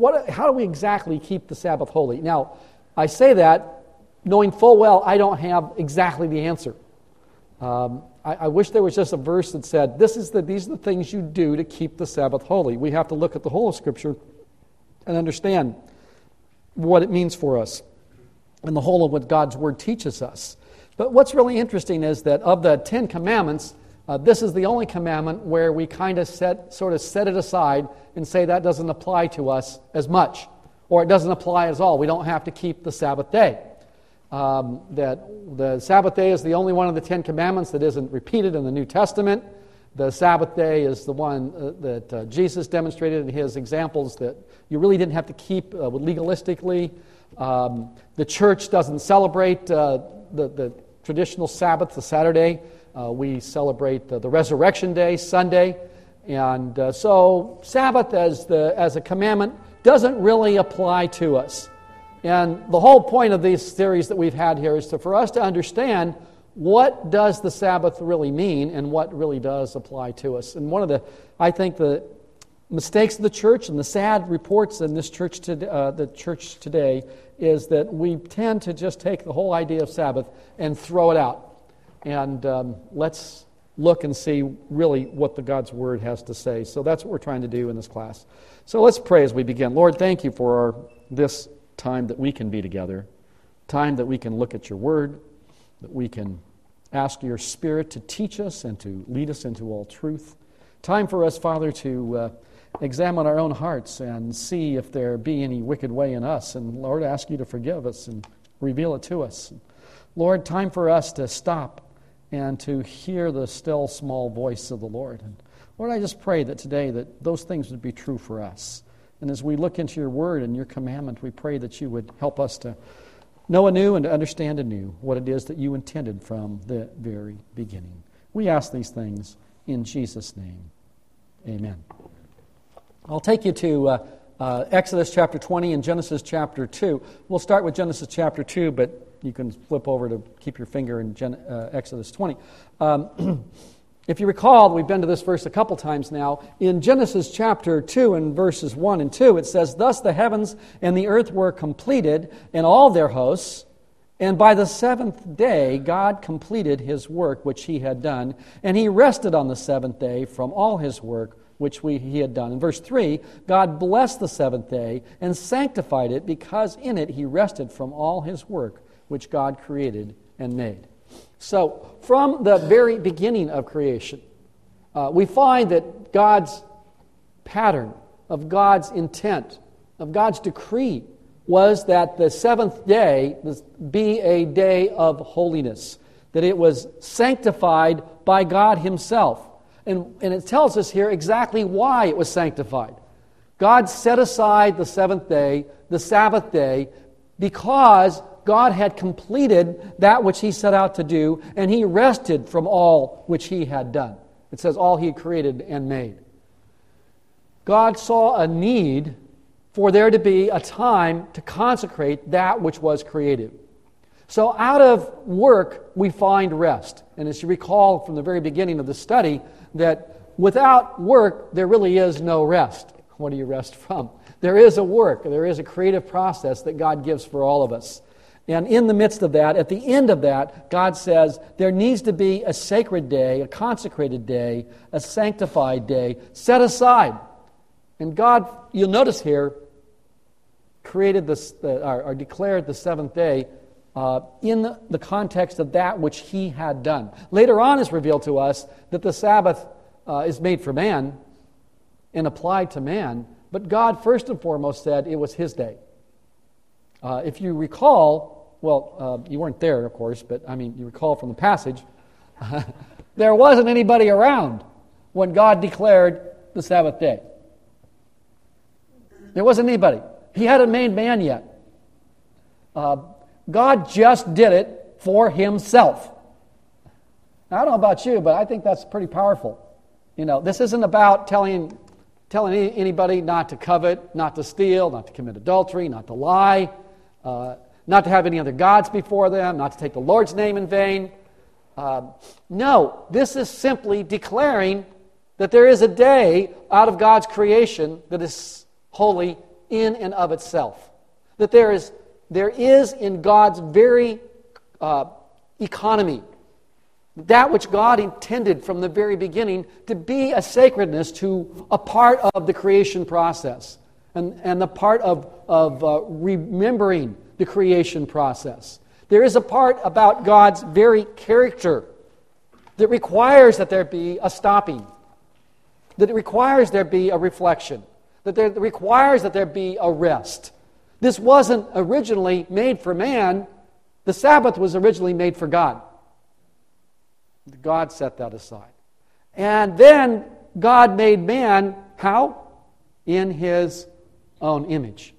what, how do we exactly keep the Sabbath holy? Now, I say that knowing full well I don't have exactly the answer. Um, I, I, wish there was just a verse that said, this is the, These are the things you do to keep the Sabbath holy. We have to look at the whole of Scripture and understand what it means for us and the whole of what God's Word teaches us. But what's really interesting is that of the Ten Commandments, uh, this is the only commandment where we kind of set, sort of set it aside and say that doesn't apply to us as much, or it doesn't apply at all. We don't have to keep the Sabbath day. Um, that the Sabbath day is the only one of the Ten Commandments that isn't repeated in the New Testament. The Sabbath day is the one uh, that uh, Jesus demonstrated in his examples that you really didn't have to keep uh, legalistically. Um, the church doesn't celebrate uh, the, the traditional Sabbath, the Saturday. Uh, we celebrate the, the, Resurrection Day, Sunday. And uh, so, Sabbath as, the, as a commandment doesn't really apply to us. And the whole point of these series that we've had here is to, for us to understand what does the Sabbath really mean and what really does apply to us. And one of the, I think, the mistakes of the church and the sad reports in this church, to, uh, the church today is that we tend to just take the whole idea of Sabbath and throw it out. And um, let's look and see really what the God's Word has to say. So that's what we're trying to do in this class. So let's pray as we begin. Lord, thank you for our, this time that we can be together, time that we can look at your Word, that we can ask your Spirit to teach us and to lead us into all truth. Time for us, Father, to uh, examine our own hearts and see if there be any wicked way in us. And Lord, ask you to forgive us and reveal it to us. Lord, time for us to stop and to hear the still small voice of the Lord. And Lord, I just pray that today that those things would be true for us. And as we look into your word and your commandment, we pray that you would help us to know anew and to understand anew what it is that you intended from the very beginning. We ask these things in Jesus' name. Amen. I'll take you to uh, uh, Exodus chapter 20 and Genesis chapter 2. We'll start with Genesis chapter 2, but you can flip over to keep your finger in Gen- uh, Exodus 20. Um, if you recall, we've been to this verse a couple times now. In Genesis chapter 2 and verses 1 and 2, it says, Thus the heavens and the earth were completed, and all their hosts. And by the seventh day, God completed his work which he had done, and he rested on the seventh day from all his work which we, he had done. In verse 3, God blessed the seventh day and sanctified it because in it he rested from all his work which God created and made. So, from the very beginning of creation, uh, we find that God's pattern, of God's intent, of God's decree was that the seventh day be a day of holiness, that it was sanctified by God Himself. And, and it tells us here exactly why it was sanctified. God set aside the seventh day, the Sabbath day, because God had completed that which he set out to do, and he rested from all which he had done. It says, all he created and made. God saw a need for there to be a time to consecrate that which was created. So, out of work, we find rest. And as you recall from the very beginning of the study, that without work, there really is no rest. What do you rest from? There is a work, there is a creative process that God gives for all of us. And in the midst of that, at the end of that, God says there needs to be a sacred day, a consecrated day, a sanctified day set aside. And God, you'll notice here, created this, or, or, declared the seventh day uh, in the, the context of that which He had done. Later on, is revealed to us that the Sabbath uh, is made for man and applied to man, but God, first and foremost, said it was His day. Uh, if you recall, well, uh, you weren't there, of course, but I mean, you recall from the passage, there wasn't anybody around when God declared the Sabbath day. There wasn't anybody. He hadn't made man yet. Uh, God just did it for himself. Now, I don't know about you, but I think that's pretty powerful. You know, this isn't about telling, telling anybody not to covet, not to steal, not to commit adultery, not to lie, uh, not to have any other gods before them, not to take the Lord's name in vain. Uh, no, this is simply declaring that there is a day out of God's creation that is holy in and of itself. That there is, there is in God's very uh, economy that which God intended from the very beginning to be a sacredness to a part of the creation process and, and the part of, of uh, remembering the creation process. There is a part about God's very character that requires that there be a stopping, that it requires there be a reflection, that there requires that there be a rest. This wasn't originally made for man, the Sabbath was originally made for God. God set that aside. And then God made man how? In his own image.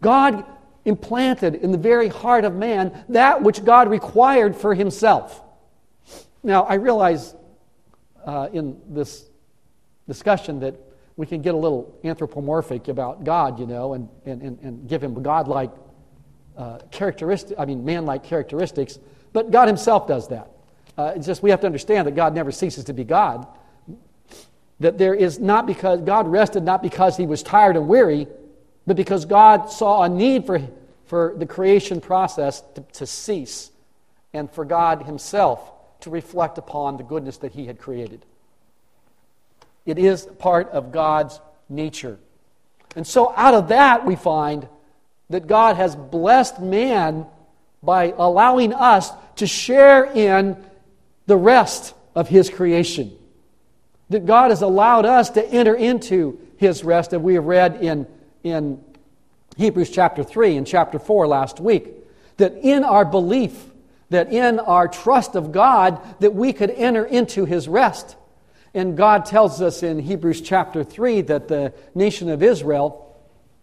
God implanted in the very heart of man that which God required for himself. Now, I realize uh, in this discussion that we can get a little anthropomorphic about God, you know, and, and, and, and give him godlike uh, characteristics, I mean, man like characteristics, but God himself does that. Uh, it's just we have to understand that God never ceases to be God. That there is not because God rested not because he was tired and weary, but because God saw a need for, for the creation process to, to cease and for God himself to reflect upon the goodness that he had created. It is part of God's nature. And so, out of that, we find that God has blessed man by allowing us to share in the rest of his creation. That God has allowed us to enter into his rest, that we have read in, in Hebrews chapter 3 and chapter 4 last week. That in our belief, that in our trust of God, that we could enter into his rest. And God tells us in Hebrews chapter 3 that the nation of Israel,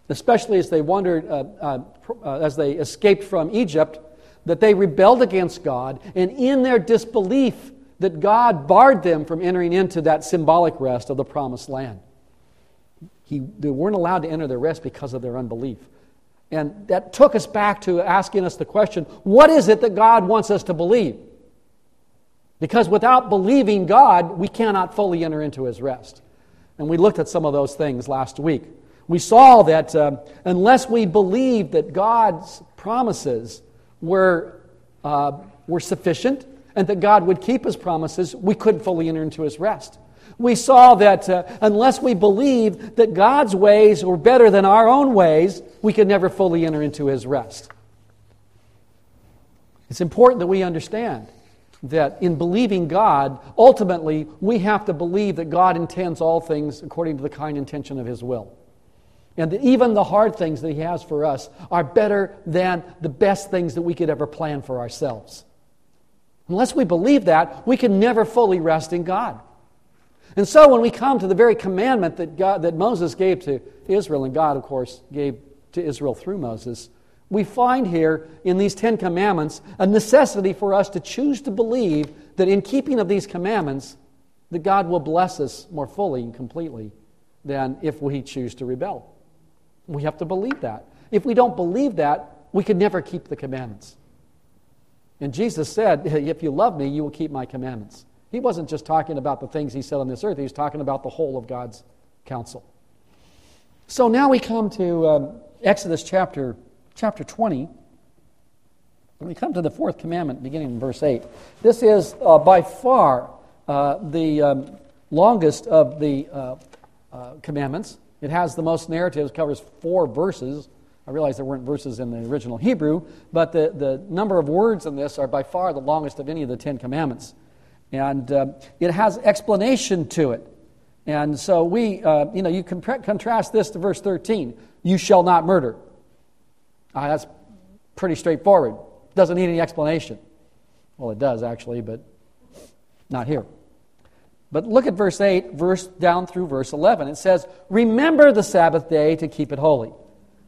especially as they wandered, uh, uh, uh, as they escaped from Egypt, that they rebelled against God, and in their disbelief, that God barred them from entering into that symbolic rest of the promised land. He, they weren't allowed to enter their rest because of their unbelief. And that took us back to asking us the question what is it that God wants us to believe? Because without believing God, we cannot fully enter into his rest. And we looked at some of those things last week. We saw that uh, unless we believe that God's promises were, uh, were sufficient and that God would keep his promises, we couldn't fully enter into his rest. We saw that uh, unless we believe that God's ways were better than our own ways, we could never fully enter into his rest. It's important that we understand that in believing God, ultimately, we have to believe that God intends all things according to the kind intention of His will. And that even the hard things that He has for us are better than the best things that we could ever plan for ourselves. Unless we believe that, we can never fully rest in God. And so when we come to the very commandment that, God, that Moses gave to Israel, and God, of course, gave to Israel through Moses, we find here in these Ten Commandments a necessity for us to choose to believe that in keeping of these commandments, that God will bless us more fully and completely than if we choose to rebel. We have to believe that. If we don't believe that, we could never keep the commandments. And Jesus said, If you love me, you will keep my commandments. He wasn't just talking about the things he said on this earth, he was talking about the whole of God's counsel. So now we come to um, Exodus chapter chapter 20. When we come to the fourth commandment, beginning in verse 8, this is uh, by far uh, the um, longest of the uh, uh, commandments. It has the most narratives, covers four verses. I realize there weren't verses in the original Hebrew, but the, the number of words in this are by far the longest of any of the Ten Commandments. And uh, it has explanation to it. And so we, uh, you know, you comp- contrast this to verse 13 you shall not murder. Uh, that's pretty straightforward. Doesn't need any explanation. Well, it does actually, but not here. But look at verse 8, verse down through verse 11. It says, Remember the Sabbath day to keep it holy.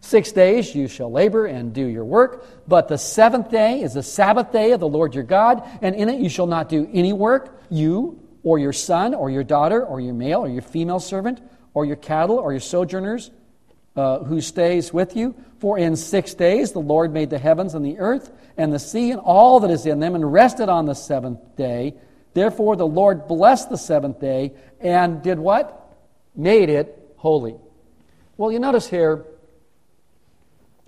Six days you shall labor and do your work, but the seventh day is the Sabbath day of the Lord your God, and in it you shall not do any work, you or your son or your daughter or your male or your female servant or your cattle or your sojourners uh, who stays with you. For in six days the Lord made the heavens and the earth and the sea and all that is in them, and rested on the seventh day. Therefore the Lord blessed the seventh day and did what? Made it holy. Well, you notice here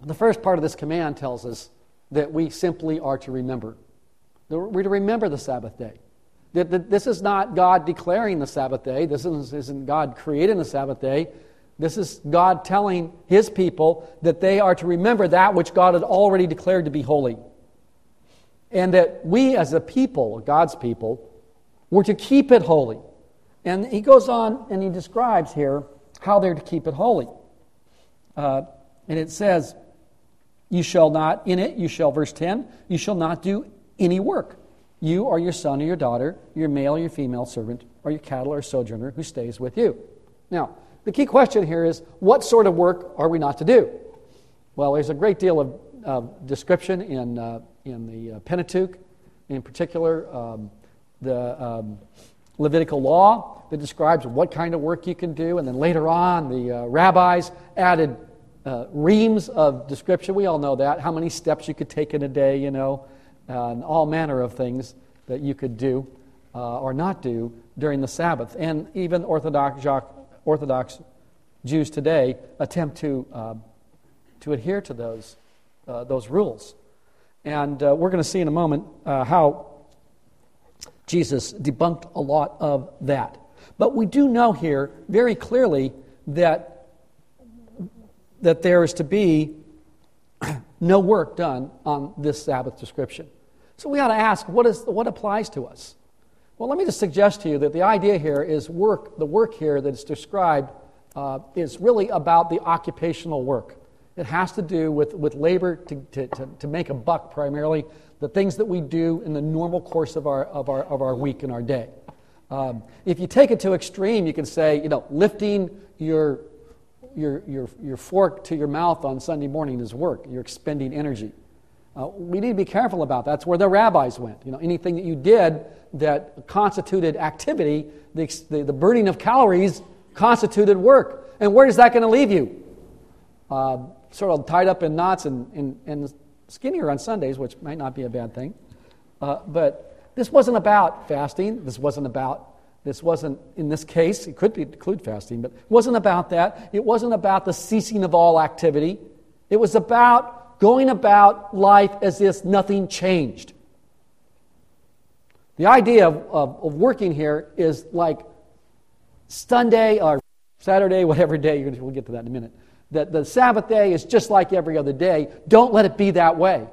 The first part of this command tells us that we simply are to remember. We're to remember the Sabbath day. This is not God declaring the Sabbath day. This isn't God creating the Sabbath day. This is God telling His people that they are to remember that which God had already declared to be holy. And that we, as a people, God's people, were to keep it holy. And he goes on and he describes here how they're to keep it holy. Uh, and it says, You shall not, in it, you shall, verse 10, you shall not do any work. You or your son or your daughter, your male or your female servant, or your cattle or sojourner who stays with you. Now, the key question here is what sort of work are we not to do? Well, there's a great deal of description in, uh, in the uh, Pentateuch, in particular, um, the um, Levitical law that describes what kind of work you can do. And then later on, the uh, rabbis added uh, reams of description. We all know that. How many steps you could take in a day, you know, and all manner of things that you could do uh, or not do during the Sabbath. And even Orthodox, Orthodox Jews today attempt to, uh, to adhere to those, uh, those rules. And uh, we're going to see in a moment uh, how Jesus debunked a lot of that. But we do know here very clearly that, that there is to be no work done on this Sabbath description. So we ought to ask what, is, what applies to us? Well, let me just suggest to you that the idea here is work, the work here that is described uh, is really about the occupational work. It has to do with, with labor to, to, to, to make a buck primarily, the things that we do in the normal course of our, of our, of our week and our day. Um, if you take it to extreme, you can say, you know, lifting your, your, your, your fork to your mouth on Sunday morning is work. You're expending energy. Uh, we need to be careful about that. That's where the rabbis went. You know, anything that you did that constituted activity, the, the, the burning of calories constituted work. And where is that going to leave you? Uh, sort of tied up in knots and, and, and skinnier on Sundays, which might not be a bad thing. Uh, but this wasn't about fasting. This wasn't about, this wasn't, in this case, it could be, include fasting, but it wasn't about that. It wasn't about the ceasing of all activity. It was about going about life as if nothing changed. The idea of, of, of working here is like Sunday or Saturday, whatever day, you're, we'll get to that in a minute that the Sabbath day is just like every other day. Don't let it be that way.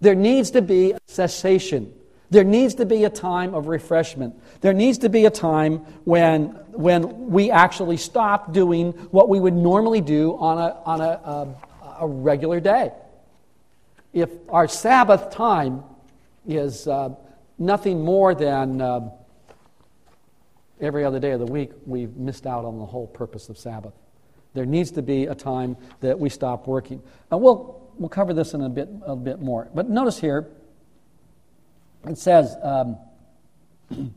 There needs to be a cessation. There needs to be a time of refreshment. There needs to be a time when, when we actually stop doing what we would normally do on a, on a, a, a regular day. If our Sabbath time is uh, nothing more than uh, every other day of the week, we've missed out on the whole purpose of Sabbath. There needs to be a time that we stop working. And we'll, we'll cover this in a bit, a bit more. But notice here, it says, um,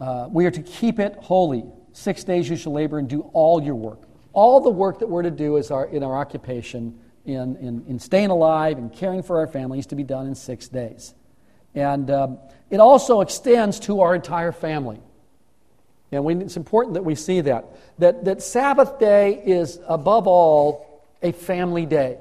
uh, we are to keep it holy. Six days you shall labor and do all your work. All the work that we're to do is our, in our occupation, in, in, in staying alive and caring for our families, to be done in six days. And um, it also extends to our entire family. And we, it's important that we see that. that. That Sabbath day is, above all, a family day.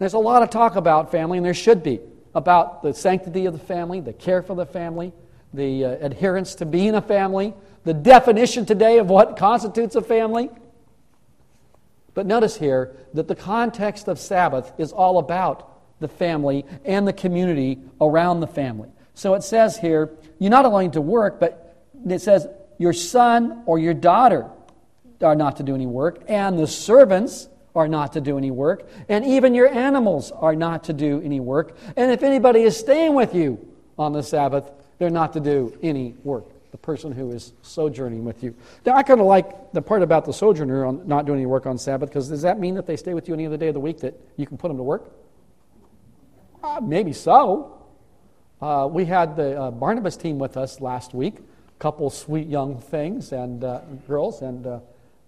There's a lot of talk about family, and there should be, about the sanctity of the family, the care for the family, the uh, adherence to being a family, the definition today of what constitutes a family. But notice here that the context of Sabbath is all about the family and the community around the family. So it says here, you're not only to work, but it says, Your son or your daughter are not to do any work, and the servants are not to do any work, and even your animals are not to do any work. And if anybody is staying with you on the Sabbath, they're not to do any work. The person who is sojourning with you. Now, I kind of like the part about the sojourner on not doing any work on Sabbath, because does that mean that they stay with you any other day of the week that you can put them to work? Uh, maybe so. Uh, we had the uh, Barnabas team with us last week a couple sweet young things and uh, girls, and uh,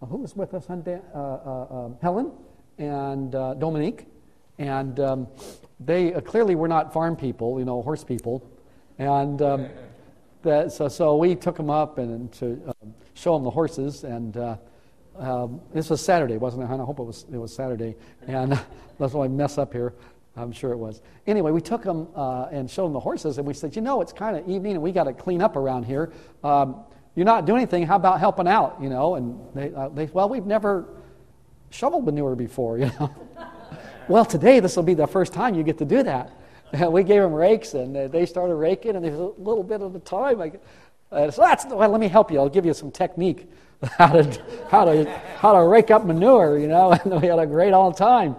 who was with us on uh, uh, um, Helen and uh, Dominique, and um, they clearly were not farm people, you know, horse people, and um, that, so so we took them up and to um, show them the horses, and um, this was Saturday, wasn't it? I hope it was, it was Saturday. And that's why I mess up here. I'm sure it was. Anyway, we took them uh, and showed them the horses, and we said, you know, it's kind of evening, and we got to clean up around here. Um, you're not doing anything. How about helping out? You know, and they, uh, they well, we've never shoveled manure before. You know, well, today this will be the first time you get to do that. And we gave them rakes, and they started raking, and there's a little bit at a time. I, uh, so that's well. Let me help you. I'll give you some technique how to how to how to rake up manure. You know, and we had a great all time.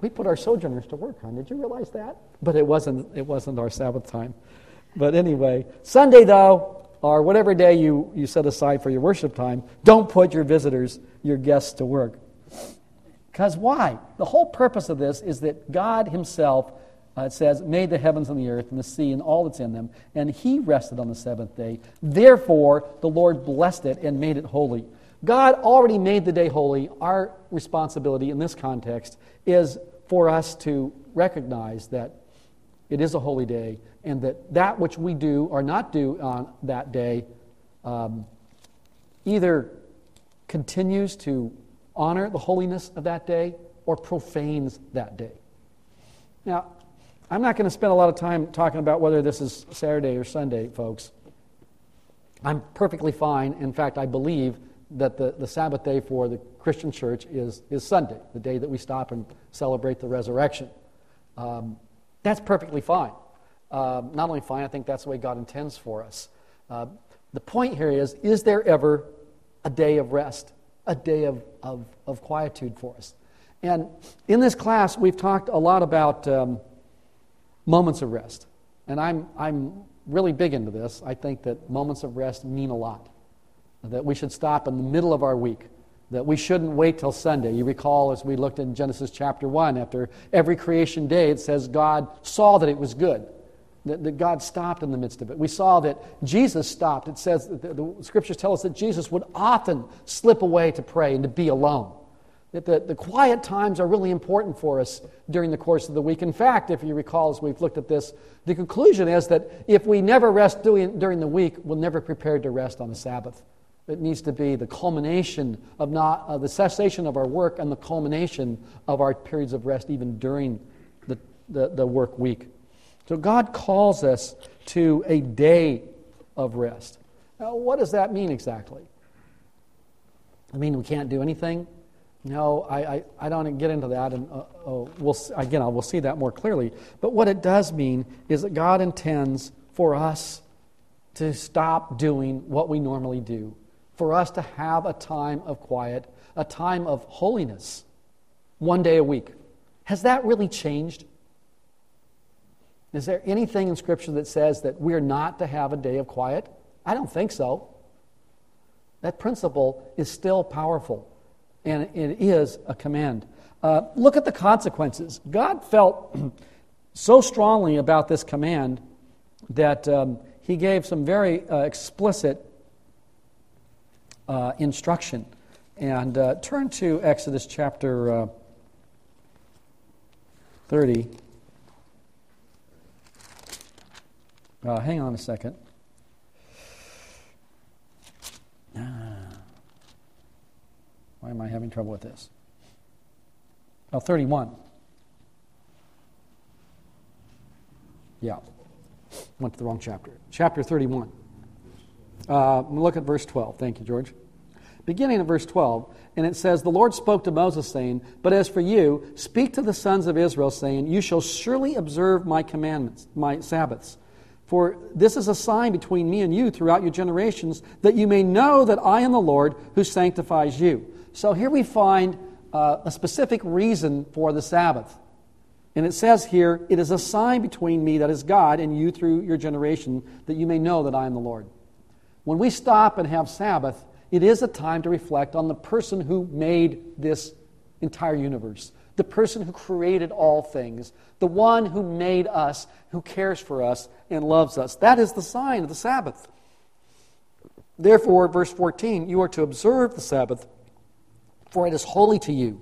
We put our sojourners to work, on. Did you realize that? But it wasn't it wasn't our Sabbath time. But anyway, Sunday though, or whatever day you, you set aside for your worship time, don't put your visitors, your guests to work. Because why? The whole purpose of this is that God Himself uh, it says, made the heavens and the earth and the sea and all that's in them, and he rested on the seventh day. Therefore, the Lord blessed it and made it holy. God already made the day holy. Our responsibility in this context is for us to recognize that it is a holy day and that that which we do or not do on that day um, either continues to honor the holiness of that day or profanes that day. Now, I'm not going to spend a lot of time talking about whether this is Saturday or Sunday, folks. I'm perfectly fine. In fact, I believe that the, the Sabbath day for the Christian church is, is Sunday, the day that we stop and celebrate the resurrection. Um, that's perfectly fine. Um, not only fine, I think that's the way God intends for us. Uh, the point here is is there ever a day of rest, a day of, of, of quietude for us? And in this class, we've talked a lot about. Um, moments of rest. And I'm, I'm really big into this. I think that moments of rest mean a lot. That we should stop in the middle of our week. That we shouldn't wait till Sunday. You recall as we looked in Genesis chapter 1, after every creation day, it says God saw that it was good. That, that God stopped in the midst of it. We saw that Jesus stopped. It says, the, the scriptures tell us that Jesus would often slip away to pray and to be alone that the, the quiet times are really important for us during the course of the week. In fact, if you recall, as we've looked at this, the conclusion is that if we never rest doing, during the week, we're never prepared to rest on the Sabbath. It needs to be the culmination of not uh, the cessation of our work and the culmination of our periods of rest, even during the, the, the work week. So God calls us to a day of rest. Now, what does that mean exactly? I mean, we can't do anything. No, I, I, I don't get into that, and uh, oh, we'll, again, I will see that more clearly. But what it does mean is that God intends for us to stop doing what we normally do, for us to have a time of quiet, a time of holiness, one day a week. Has that really changed? Is there anything in Scripture that says that we're not to have a day of quiet? I don't think so. That principle is still powerful and it is a command. Uh, look at the consequences. God felt so strongly about this command that um, he gave some very uh, explicit uh, instruction. And uh, turn to Exodus chapter uh, 30. Uh, hang on a second. Ah. Why am I having trouble with this? Oh, 31. Yeah. Went to the wrong chapter. Chapter 31. Uh, look at verse 12. Thank you, George. Beginning at verse 12, and it says, The Lord spoke to Moses, saying, But as for you, speak to the sons of Israel, saying, You shall surely observe my commandments, my Sabbaths. For this is a sign between me and you throughout your generations, that you may know that I am the Lord who sanctifies you. So here we find uh, a specific reason for the Sabbath. And it says here, it is a sign between me, that is God, and you through your generation, that you may know that I am the Lord. When we stop and have Sabbath, it is a time to reflect on the person who made this entire universe, the person who created all things, the one who made us, who cares for us and loves us. That is the sign of the Sabbath. Therefore, verse 14, you are to observe the Sabbath for it is holy to you.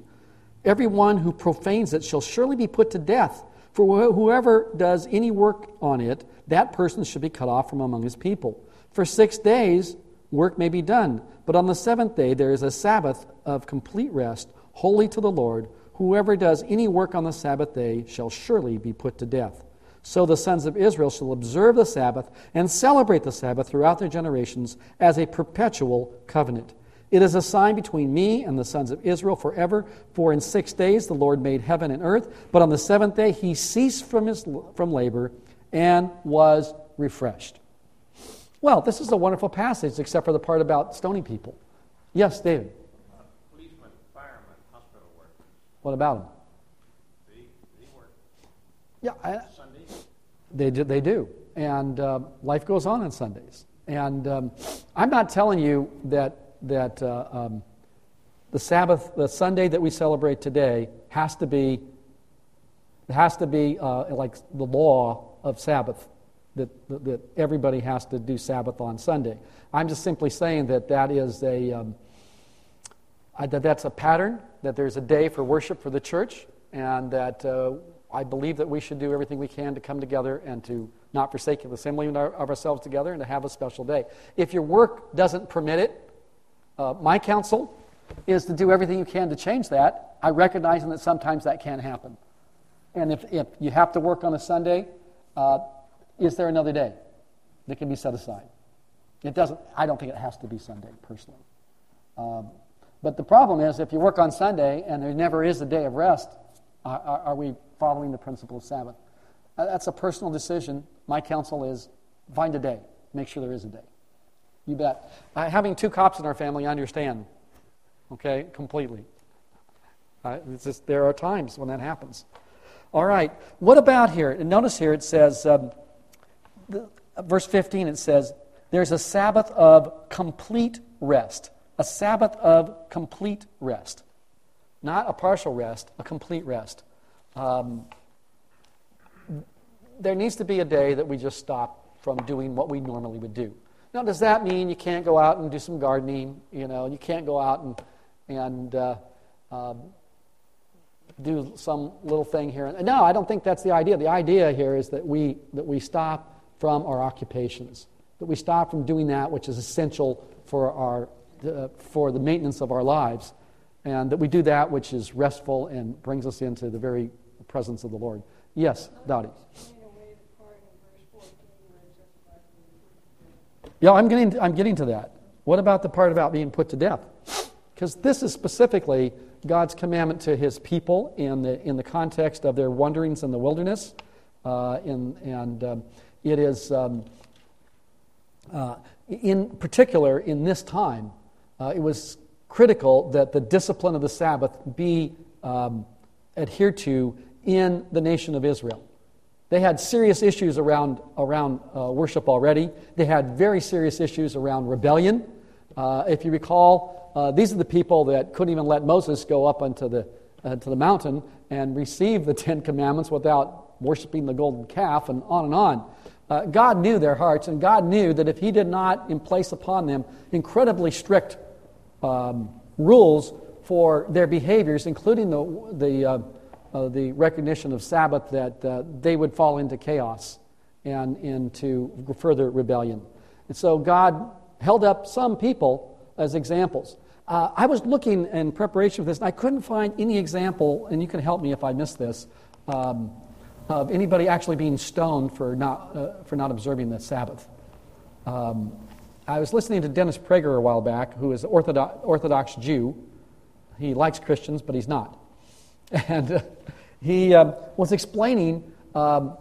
Everyone who profanes it shall surely be put to death. For whoever does any work on it, that person should be cut off from among his people. For six days work may be done. But on the seventh day there is a Sabbath of complete rest, holy to the Lord. Whoever does any work on the Sabbath day shall surely be put to death. So the sons of Israel shall observe the Sabbath and celebrate the Sabbath throughout their generations as a perpetual covenant. It is a sign between me and the sons of Israel forever. For in six days the Lord made heaven and earth, but on the seventh day he ceased from, his, from labor and was refreshed. Well, this is a wonderful passage, except for the part about stoning people. Yes, David. Uh, policemen, firemen, hospital workers. What about them? They, they work Yeah, I, Sundays. They do, they do. And uh, life goes on on Sundays. And um, I'm not telling you that, that uh, um, the Sabbath, the Sunday that we celebrate today, has to be, has to be uh, like the law of Sabbath, that, that, everybody has to do Sabbath on Sunday. I'm just simply saying that that is a, um, that that's a pattern, that there's a day for worship for the church, and that uh, I believe that we should do everything we can to come together and to not forsake the assembly of ourselves together and to have a special day. If your work doesn't permit it, uh, my counsel is to do everything you can to change that. I recognize that sometimes that can't happen. And if, if you have to work on a Sunday, uh, is there another day that can be set aside? It doesn't, I don't think it has to be Sunday, personally. Um, but the problem is, if you work on Sunday and there never is a day of rest, are, are we following the principle of Sabbath? Uh, That's a personal decision. My counsel is find a day. Make sure there is a day. You bet. Uh, having two cops in our family, I understand. Okay, completely. Uh, just, there are times when that happens. All right. What about here? And notice here it says, um, the, verse 15, it says, there's a Sabbath of complete rest. A Sabbath of complete rest. Not a partial rest, a complete rest. Um, there needs to be a day that we just stop from doing what we normally would do. Now, does that mean you can't go out and do some gardening? You know, you can't go out and and uh, um, do some little thing here. No, I don't think that's the idea. The idea here is that we that we stop from our occupations, that we stop from doing that which is essential for our for the maintenance of our lives, and that we do that which is restful and brings us into the very presence of the Lord. Yes, Dottie. Yeah, I'm getting, I'm getting to that. What about the part about being put to death? Because this is specifically God's commandment to his people in the, in the context of their wanderings in the wilderness. Uh, in, and um, it is, um, uh, in particular, in this time, uh, it was critical that the discipline of the Sabbath be um, adhered to in the nation of Israel. They had serious issues around, around uh, worship already. They had very serious issues around rebellion. Uh, if you recall, uh, these are the people that couldn't even let Moses go up onto the, to the mountain and receive the Ten Commandments without worshiping the golden calf, and on and on. Uh, God knew their hearts, and God knew that if He did not place upon them incredibly strict um, rules for their behaviors, including the, the uh, uh, the recognition of Sabbath that uh, they would fall into chaos and into further rebellion. And so God held up some people as examples. Uh, I was looking in preparation for this, and I couldn't find any example, and you can help me if I miss this, um, of anybody actually being stoned for not, uh, for not observing the Sabbath. Um, I was listening to Dennis Prager a while back, who is an Orthodox, Orthodox Jew. He likes Christians, but he's not. And uh, he um, was explaining, um,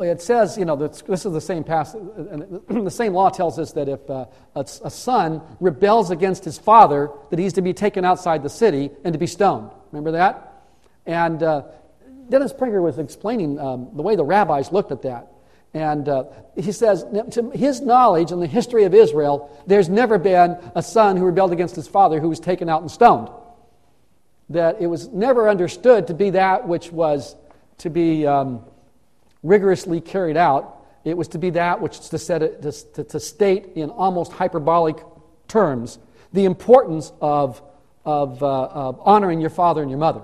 it says, you know, this, is the same passage, the same law tells us that if uh, a, a, son rebels against his father, that he's to be taken outside the city and to be stoned. Remember that? And uh, Dennis Prager was explaining um, the way the rabbis looked at that. And uh, he says, to his knowledge in the history of Israel, there's never been a son who rebelled against his father who was taken out and stoned that it was never understood to be that which was to be um, rigorously carried out. It was to be that which to, it, to, to state in almost hyperbolic terms the importance of, of, uh, of honoring your father and your mother.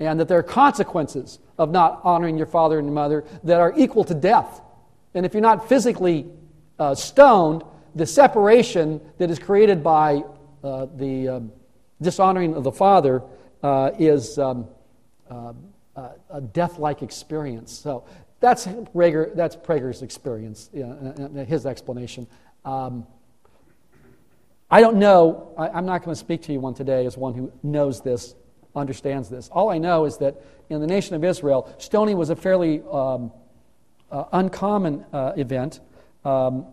And that there are consequences of not honoring your father and mother that are equal to death. And if you're not physically uh, stoned, the separation that is created by uh, the um, dishonoring of the father uh, is um, uh, a death like experience. So that's, that's Prager's experience, his explanation. Um, I don't know, I, am not going to speak to you one today as one who knows this, understands this. All I know is that in the nation of Israel, stoning was a fairly um, uh, uncommon uh, event. Um,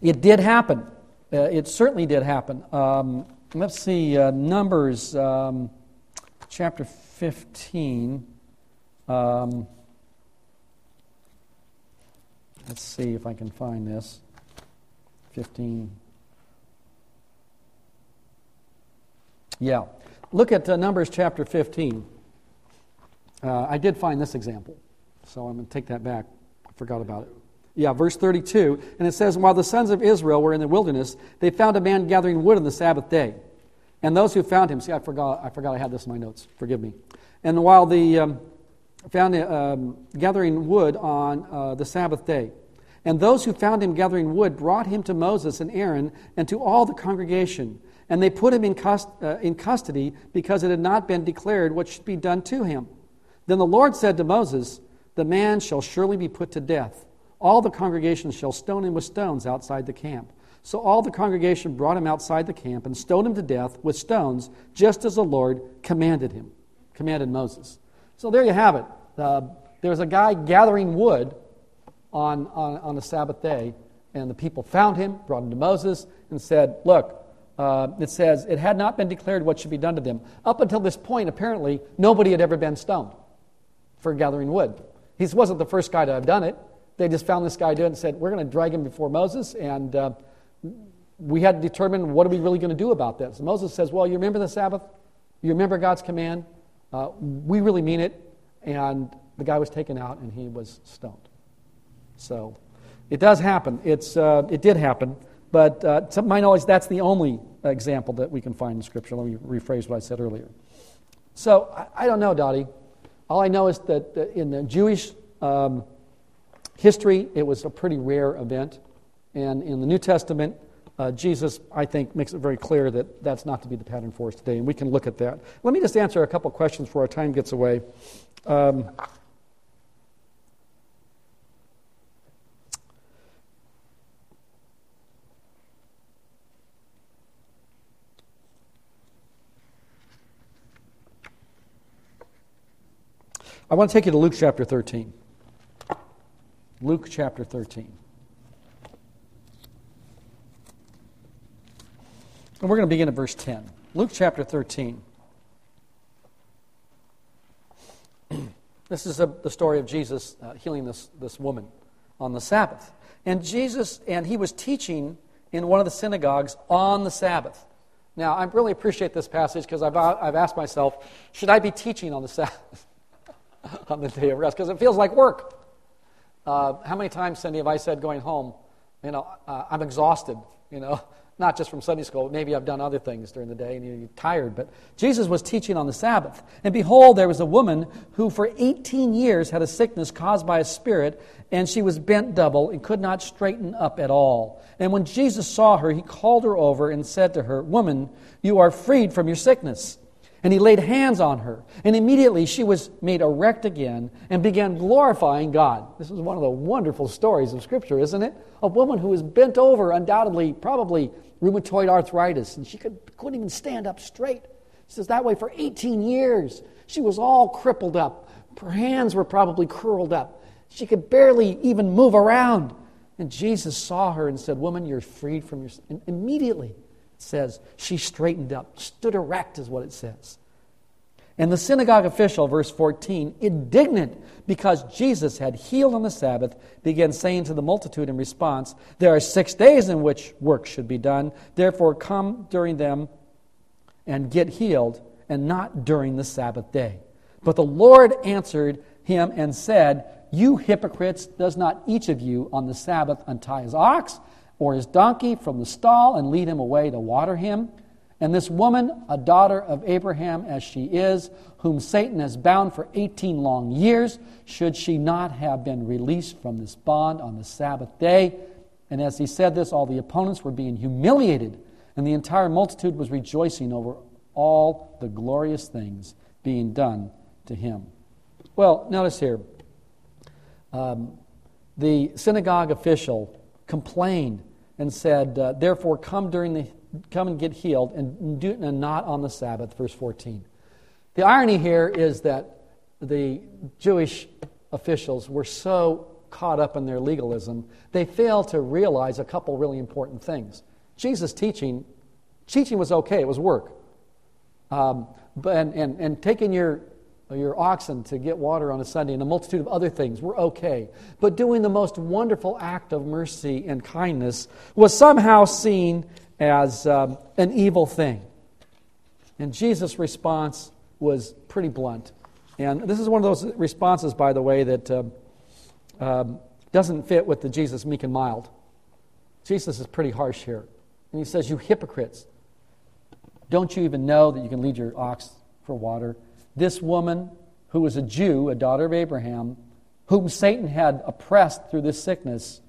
it did happen. Uh, it certainly did happen. Um, let's see, uh, Numbers um, chapter 15. Um, let's see if I can find this. 15. Yeah. Look at uh, Numbers chapter 15. Uh, I did find this example, so I'm going to take that back. I forgot about it. Yeah, verse 32. And it says, While the sons of Israel were in the wilderness, they found a man gathering wood on the Sabbath day. And those who found him, see, I forgot, I forgot I had this in my notes. Forgive me. And while the um, found um, gathering wood on uh, the Sabbath day, and those who found him gathering wood brought him to Moses and Aaron and to all the congregation. And they put him in, uh, in custody because it had not been declared what should be done to him. Then the Lord said to Moses, The man shall surely be put to death. All the congregation shall stone him with stones outside the camp. So all the congregation brought him outside the camp and stoned him to death with stones, just as the Lord commanded him, commanded Moses. So there you have it. Uh, there was a guy gathering wood on, on, on a Sabbath day, and the people found him, brought him to Moses, and said, Look, uh, it says, it had not been declared what should be done to them. Up until this point, apparently, nobody had ever been stoned for gathering wood. He wasn't the first guy to have done it. They just found this guy doing it and said, We're going to drag him before Moses, and uh, we had to determine what are we really going to do about this. And Moses says, Well, you remember the Sabbath? You remember God's command? Uh, we really mean it. And the guy was taken out and he was stoned. So it does happen. It's, uh, it did happen. But uh, to my knowledge, that's the only example that we can find in Scripture. Let me rephrase what I said earlier. So I, I don't know, Dottie. All I know is that, that in the Jewish um, history, it was a pretty rare event. And in the New Testament, uh, Jesus, I think, makes it very clear that that's not to be the pattern for us today, and we can look at that. Let me just answer a couple questions before our time gets away. Um, I want to take you to Luke chapter 13. Luke chapter 13. And we're going to begin at verse 10. Luke chapter 13. this is a, the story of Jesus uh, healing this, this woman on the Sabbath. And Jesus, and he was teaching in one of the synagogues on the Sabbath. Now, I really appreciate this passage because I've, I've asked myself, should I be teaching on the Sabbath, on the day of rest? Because it feels like work. Uh, how many times, Cindy, have I said going home, you know, uh, I'm exhausted, you know, not just from Sunday school. Maybe I've done other things during the day and you're tired. But Jesus was teaching on the Sabbath. And behold, there was a woman who for 18 years had a sickness caused by a spirit, and she was bent double and could not straighten up at all. And when Jesus saw her, he called her over and said to her, Woman, you are freed from your sickness. And he laid hands on her, and immediately she was made erect again and began glorifying God. This is one of the wonderful stories of Scripture, isn't it? A woman who was bent over, undoubtedly, probably rheumatoid arthritis, and she could, couldn't even stand up straight. She says that way for 18 years. She was all crippled up. Her hands were probably curled up. She could barely even move around. And Jesus saw her and said, Woman, you're freed from your. And immediately, says, she straightened up, stood erect, is what it says. And the synagogue official, verse 14, indignant because Jesus had healed on the Sabbath, began saying to the multitude in response, There are six days in which work should be done. Therefore, come during them and get healed, and not during the Sabbath day. But the Lord answered him and said, You hypocrites, does not each of you on the Sabbath untie his ox or his donkey from the stall and lead him away to water him? And this woman, a daughter of Abraham as she is, whom Satan has bound for 18 long years, should she not have been released from this bond on the Sabbath day? And as he said this, all the opponents were being humiliated, and the entire multitude was rejoicing over all the glorious things being done to him. Well, notice here um, the synagogue official complained and said, uh, Therefore, come during the come and get healed and, do, and not on the Sabbath, verse 14. The irony here is that the Jewish officials were so caught up in their legalism, they failed to realize a couple really important things. Jesus' teaching, teaching was okay, it was work. Um, but, and, and, and taking your, your oxen to get water on a Sunday and a multitude of other things were okay. But doing the most wonderful act of mercy and kindness was somehow seen as um, an evil thing. And Jesus' response was pretty blunt. And this is one of those responses, by the way, that uh, um, doesn't fit with the Jesus meek and mild. Jesus is pretty harsh here. And he says, You hypocrites, don't you even know that you can lead your ox for water? This woman, who was a Jew, a daughter of Abraham, whom Satan had oppressed through this sickness,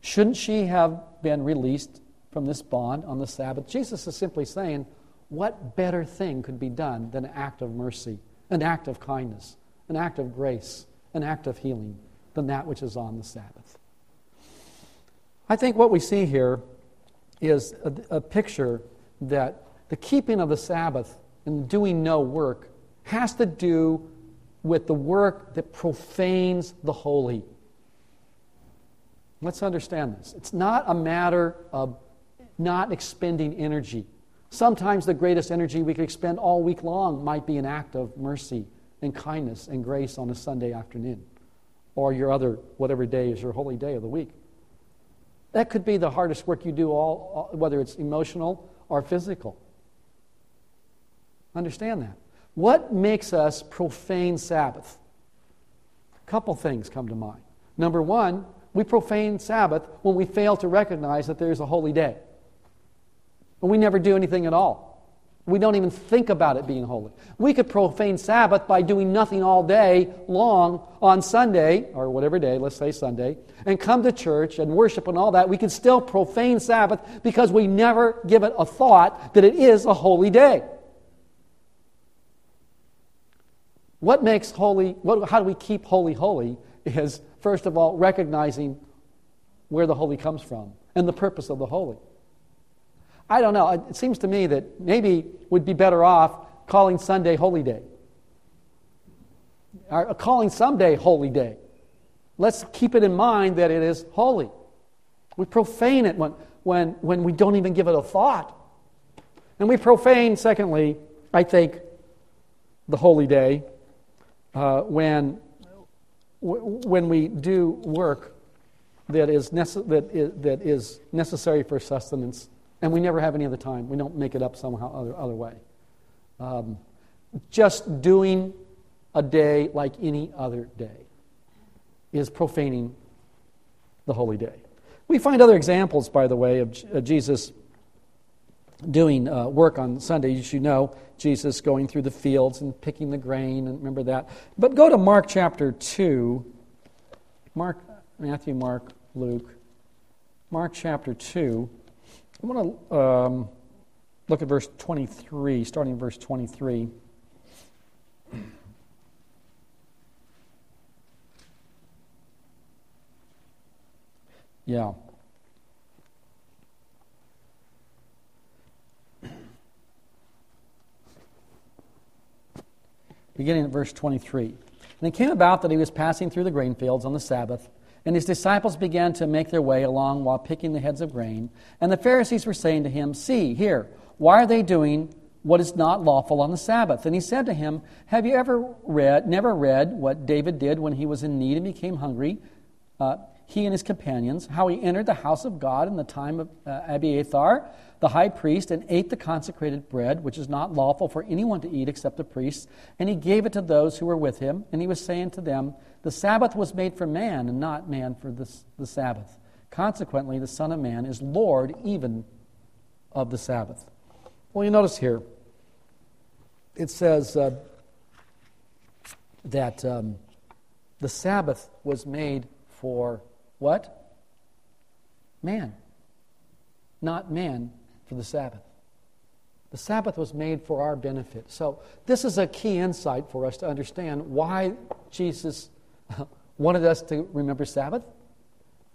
shouldn't she have been released from this bond on the Sabbath? Jesus is simply saying, what better thing could be done than an act of mercy, an act of kindness, an act of grace, an act of healing than that which is on the Sabbath? I think what we see here is a, a picture that the keeping of the Sabbath and doing no work has to do with the work that profanes the holy. Let's understand this. It's not a matter of not expending energy. Sometimes the greatest energy we could expend all week long might be an act of mercy and kindness and grace on a Sunday afternoon or your other, whatever day is your holy day of the week. That could be the hardest work you do, all, whether it's emotional or physical. Understand that. What makes us profane Sabbath? A couple things come to mind. Number one, we profane Sabbath when we fail to recognize that there is a holy day. And we never do anything at all. We don't even think about it being holy. We could profane Sabbath by doing nothing all day long on Sunday, or whatever day, let's say Sunday, and come to church and worship and all that. We could still profane Sabbath because we never give it a thought that it is a holy day. What makes holy, what, how do we keep holy holy is, first of all, recognizing where the holy comes from and the purpose of the holy. I don't know. It seems to me that maybe we'd be better off calling Sunday Holy Day. Or uh, calling someday Holy Day. Let's keep it in mind that it is holy. We profane it when, when, when we don't even give it a thought. And we profane, secondly, I think, the holy day uh, when, when we do work that is, nece- that, is, that is necessary for sustenance and we never have any other time. We don't make it up somehow other, other way. Um, just doing a day like any other day is profaning the holy day. We find other examples, by the way, of, of Jesus doing uh, work on Sunday. As you know, Jesus going through the fields and picking the grain, and remember that. But go to Mark chapter 2. Mark, Matthew, Mark, Luke. Mark chapter 2. I want to um, look at verse 23, starting verse 23. Yeah. Beginning at verse 23. And it came about that he was passing through the grain fields on the Sabbath and his disciples began to make their way along while picking the heads of grain. And the Pharisees were saying to him, See, here, why are they doing what is not lawful on the Sabbath? And he said to him, Have you ever read, never read what David did when he was in need and became hungry? Uh, he and his companions, how he entered the house of God in the time of uh, Abiathar, the high priest, and ate the consecrated bread, which is not lawful for anyone to eat except the priests, and he gave it to those who were with him. And he was saying to them, The Sabbath was made for man, and not man for the, the Sabbath. Consequently, the Son of Man is Lord even of the Sabbath. Well, you notice here, it says uh, that um, the Sabbath was made for what? man, not man for the Sabbath. The Sabbath was made for our benefit. So, this is a key insight for us to understand why Jesus wanted us to remember Sabbath.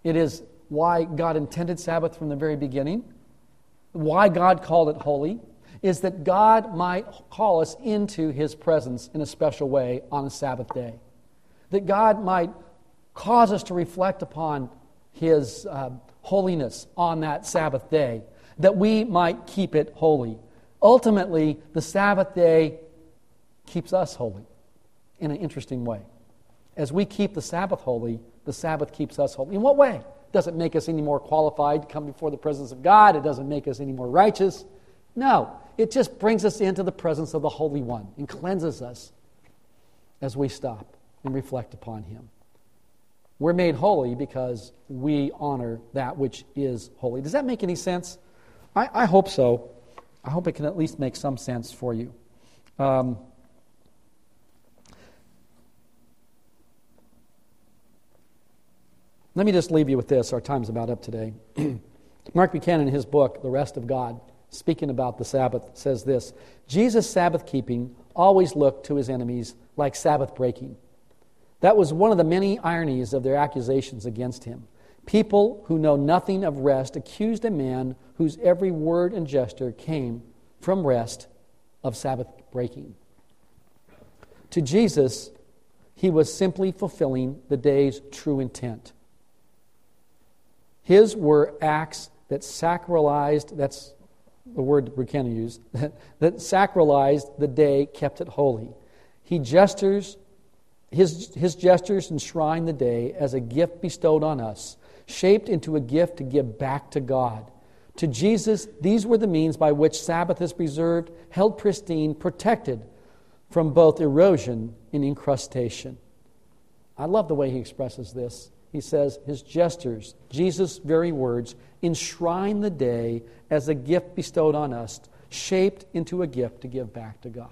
It is why God intended Sabbath from the very beginning, why God called it holy, is that God might call us into his presence in a special way on a Sabbath day. That God might cause us to reflect upon his uh, holiness on that Sabbath day, that we might keep it holy. Ultimately, the Sabbath day keeps us holy in an interesting way. As we keep the Sabbath holy, the Sabbath keeps us holy. In what way? It doesn't make us any more qualified to come before the presence of God. It doesn't make us any more righteous. No, it just brings us into the presence of the Holy One and cleanses us as we stop and reflect upon Him. We're made holy because we honor that which is holy. Does that make any sense? I, I hope so. I hope it can at least make some sense for you. Um, let me just leave you with this. Our time's about up today. Mark Buchanan, in his book, The Rest of God, speaking about the Sabbath, says this Jesus' Sabbath keeping always looked to his enemies like Sabbath breaking. That was one of the many ironies of their accusations against him. People who know nothing of rest accused a man whose every word and gesture came from rest of Sabbath breaking. To Jesus, he was simply fulfilling the day's true intent. His were acts that sacralized, that's the word Buchanan used, that sacralized the day, kept it holy. He gestures, his, his gestures enshrine the day as a gift bestowed on us, shaped into a gift to give back to God. To Jesus, these were the means by which Sabbath is preserved, held pristine, protected from both erosion and incrustation. I love the way he expresses this. He says, His gestures, Jesus' very words, enshrine the day as a gift bestowed on us, shaped into a gift to give back to God.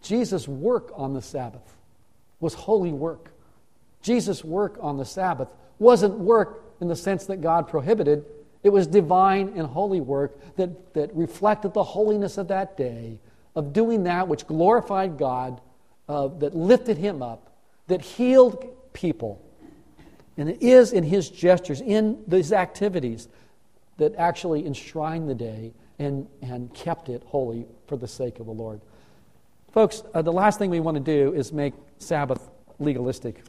Jesus' work on the Sabbath was holy work. Jesus' work on the Sabbath wasn't work in the sense that God prohibited, it was divine and holy work that, that reflected the holiness of that day, of doing that which glorified God, uh, that lifted him up, that healed people. And it is in his gestures, in these activities, that actually enshrined the day and, and kept it holy for the sake of the Lord. Folks, uh, the last thing we want to do is make Sabbath legalistic.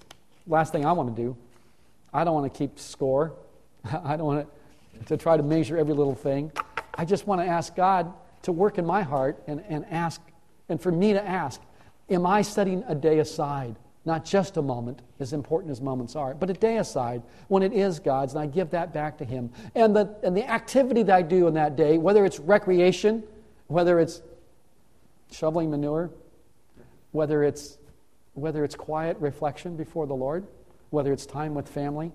Last thing I want to do, I don't want to keep score. I don't want to, to try to measure every little thing. I just want to ask God to work in my heart and, and ask, and for me to ask, am I setting a day aside not just a moment, as important as moments are, but a day aside when it is God's, and I give that back to Him. And the, and the activity that I do in that day, whether it's recreation, whether it's shoveling manure, whether it's, whether it's quiet reflection before the Lord, whether it's time with family,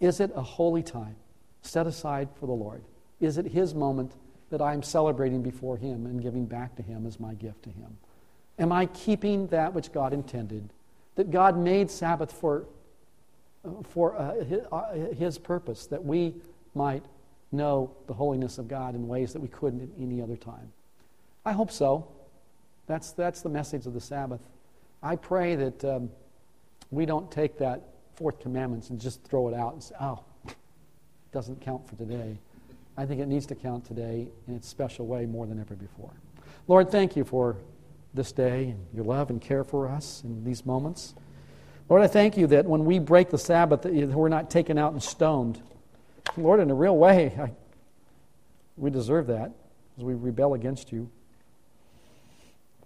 is it a holy time set aside for the Lord? Is it His moment that I'm celebrating before Him and giving back to Him as my gift to Him? Am I keeping that which God intended? that God made Sabbath for, for uh, his, uh, his, purpose, that we might know the holiness of God in ways that we couldn't at any other time. I hope so. That's, that's the message of the Sabbath. I pray that um, we don't take that fourth commandments and just throw it out and say, oh, it doesn't count for today. I think it needs to count today in its special way more than ever before. Lord, thank you for this day and your love and care for us in these moments. Lord, I thank you that when we break the Sabbath, that we're not taken out and stoned. Lord, in a real way, I, we deserve that as we rebel against you.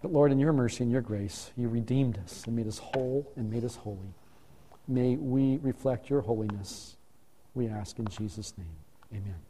But Lord, in your mercy and your grace, you redeemed us and made us whole and made us holy. May we reflect your holiness, we ask in Jesus' name. Amen.